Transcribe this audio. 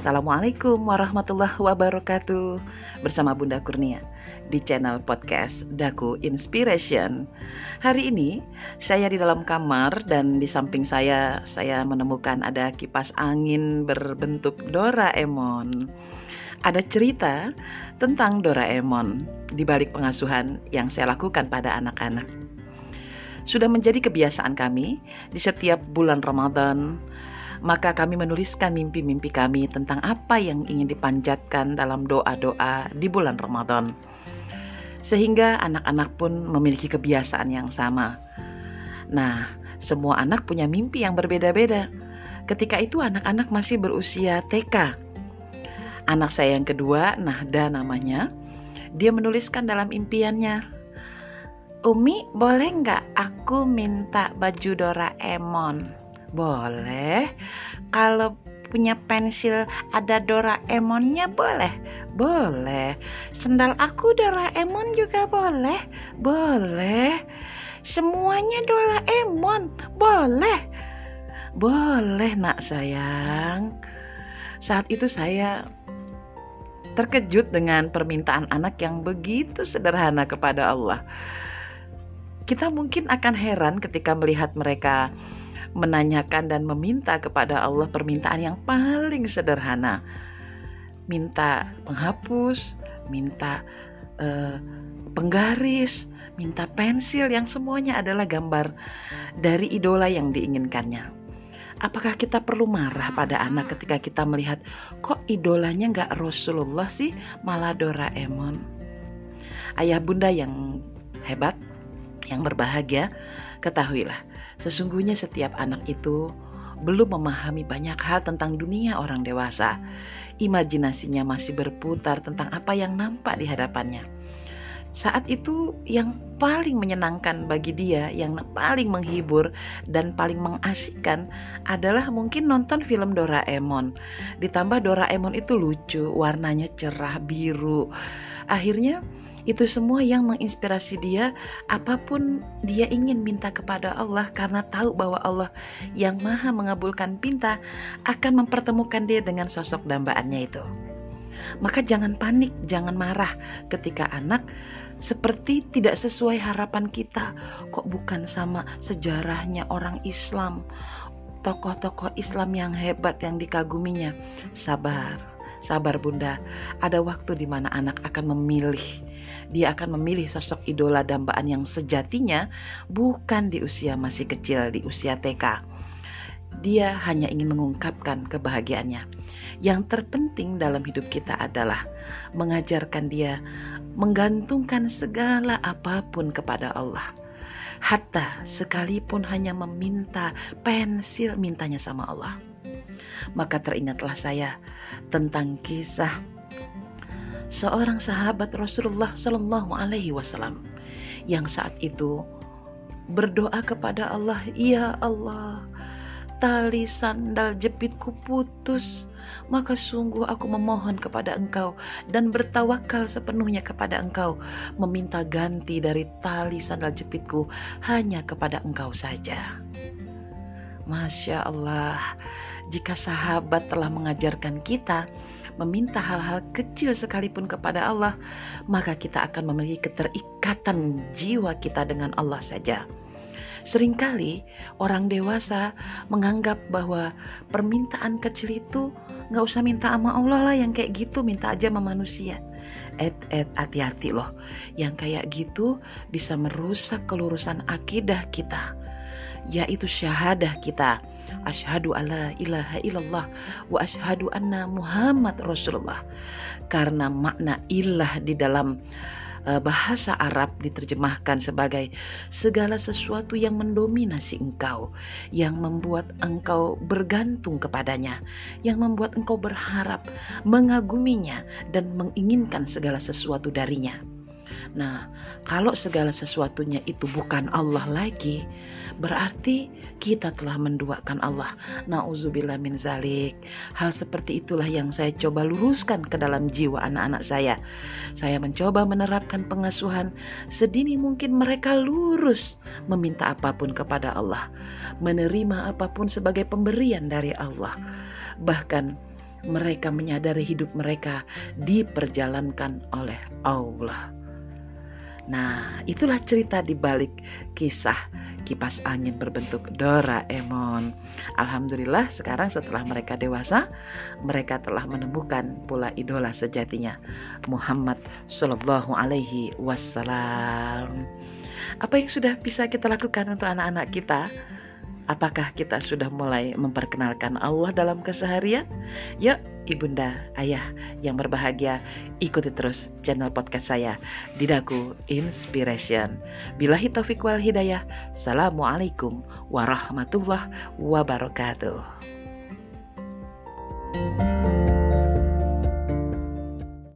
Assalamualaikum warahmatullahi wabarakatuh. Bersama Bunda Kurnia di channel podcast Daku Inspiration. Hari ini saya di dalam kamar dan di samping saya Saya menemukan ada kipas angin berbentuk Doraemon. Ada cerita tentang Doraemon di balik pengasuhan yang saya lakukan pada anak-anak. Sudah menjadi kebiasaan kami di setiap bulan Ramadan maka kami menuliskan mimpi-mimpi kami tentang apa yang ingin dipanjatkan dalam doa-doa di bulan Ramadan. Sehingga anak-anak pun memiliki kebiasaan yang sama. Nah, semua anak punya mimpi yang berbeda-beda. Ketika itu anak-anak masih berusia TK. Anak saya yang kedua, Nahda namanya, dia menuliskan dalam impiannya, Umi boleh nggak aku minta baju Doraemon? Boleh. Kalau punya pensil ada Doraemonnya boleh? Boleh. Sendal aku Doraemon juga boleh? Boleh. Semuanya Doraemon? Boleh. Boleh nak sayang. Saat itu saya terkejut dengan permintaan anak yang begitu sederhana kepada Allah. Kita mungkin akan heran ketika melihat mereka menanyakan dan meminta kepada Allah permintaan yang paling sederhana. Minta penghapus, minta uh, penggaris, minta pensil yang semuanya adalah gambar dari idola yang diinginkannya. Apakah kita perlu marah pada anak ketika kita melihat kok idolanya nggak Rasulullah sih malah Doraemon? Ayah bunda yang hebat, yang berbahagia, ketahuilah Sesungguhnya setiap anak itu belum memahami banyak hal tentang dunia orang dewasa. Imajinasinya masih berputar tentang apa yang nampak di hadapannya. Saat itu yang paling menyenangkan bagi dia, yang paling menghibur dan paling mengasihkan adalah mungkin nonton film Doraemon. Ditambah Doraemon itu lucu, warnanya cerah biru. Akhirnya itu semua yang menginspirasi dia apa pun dia ingin minta kepada Allah karena tahu bahwa Allah yang maha mengabulkan pinta akan mempertemukan dia dengan sosok dambaannya itu. Maka jangan panik, jangan marah ketika anak seperti tidak sesuai harapan kita. Kok bukan sama sejarahnya orang Islam, tokoh-tokoh Islam yang hebat yang dikaguminya. Sabar, sabar Bunda. Ada waktu di mana anak akan memilih dia akan memilih sosok idola dambaan yang sejatinya bukan di usia masih kecil, di usia TK. Dia hanya ingin mengungkapkan kebahagiaannya. Yang terpenting dalam hidup kita adalah mengajarkan dia menggantungkan segala apa pun kepada Allah. Hatta sekalipun hanya meminta pensil mintanya sama Allah. Maka teringatlah saya tentang kisah seorang sahabat Rasulullah Shallallahu Alaihi Wasallam yang saat itu berdoa kepada Allah, Ya Allah, tali sandal jepitku putus, maka sungguh aku memohon kepada engkau dan bertawakal sepenuhnya kepada engkau, meminta ganti dari tali sandal jepitku hanya kepada engkau saja. Masya Allah, jika sahabat telah mengajarkan kita meminta hal-hal kecil sekalipun kepada Allah, maka kita akan memiliki keterikatan jiwa kita dengan Allah saja. Seringkali orang dewasa menganggap bahwa permintaan kecil itu nggak usah minta sama Allah lah yang kayak gitu minta aja sama manusia. Et et hati-hati loh, yang kayak gitu bisa merusak kelurusan akidah kita, yaitu syahadah kita Ashadu alla ilaha illallah wa ashadu anna Muhammad Rasulullah. Karena makna ilah di dalam uh, bahasa Arab diterjemahkan sebagai segala sesuatu yang mendominasi engkau, yang membuat engkau bergantung kepadanya, yang membuat engkau berharap, mengaguminya, dan menginginkan segala sesuatu darinya. Nah, kalau segala sesuatunya itu bukan Allah lagi, berarti kita telah menduakan Allah. Nauzubillah min zalik. Hal seperti itulah yang saya coba luruskan ke dalam jiwa anak-anak saya. Saya mencoba menerapkan pengasuhan sedini mungkin mereka lurus meminta apa pun kepada Allah, menerima apa pun sebagai pemberian dari Allah. Bahkan mereka menyadari hidup mereka diperjalankan oleh Allah. Nah, itulah cerita di balik kisah kipas angin berbentuk Doraemon. Alhamdulillah sekarang setelah mereka dewasa, mereka telah menemukan pula idola sejatinya, Muhammad Shallallahu Alaihi Wasallam. Apa yang sudah bisa kita lakukan untuk anak-anak kita? Apakah kita sudah mulai memperkenalkan Allah dalam keseharian? Yuk, ibunda, ayah yang berbahagia, ikuti terus channel podcast saya, Didaku Inspiration. Bilahi taufiq wal hidayah. Assalamualaikum warahmatullahi wabarakatuh.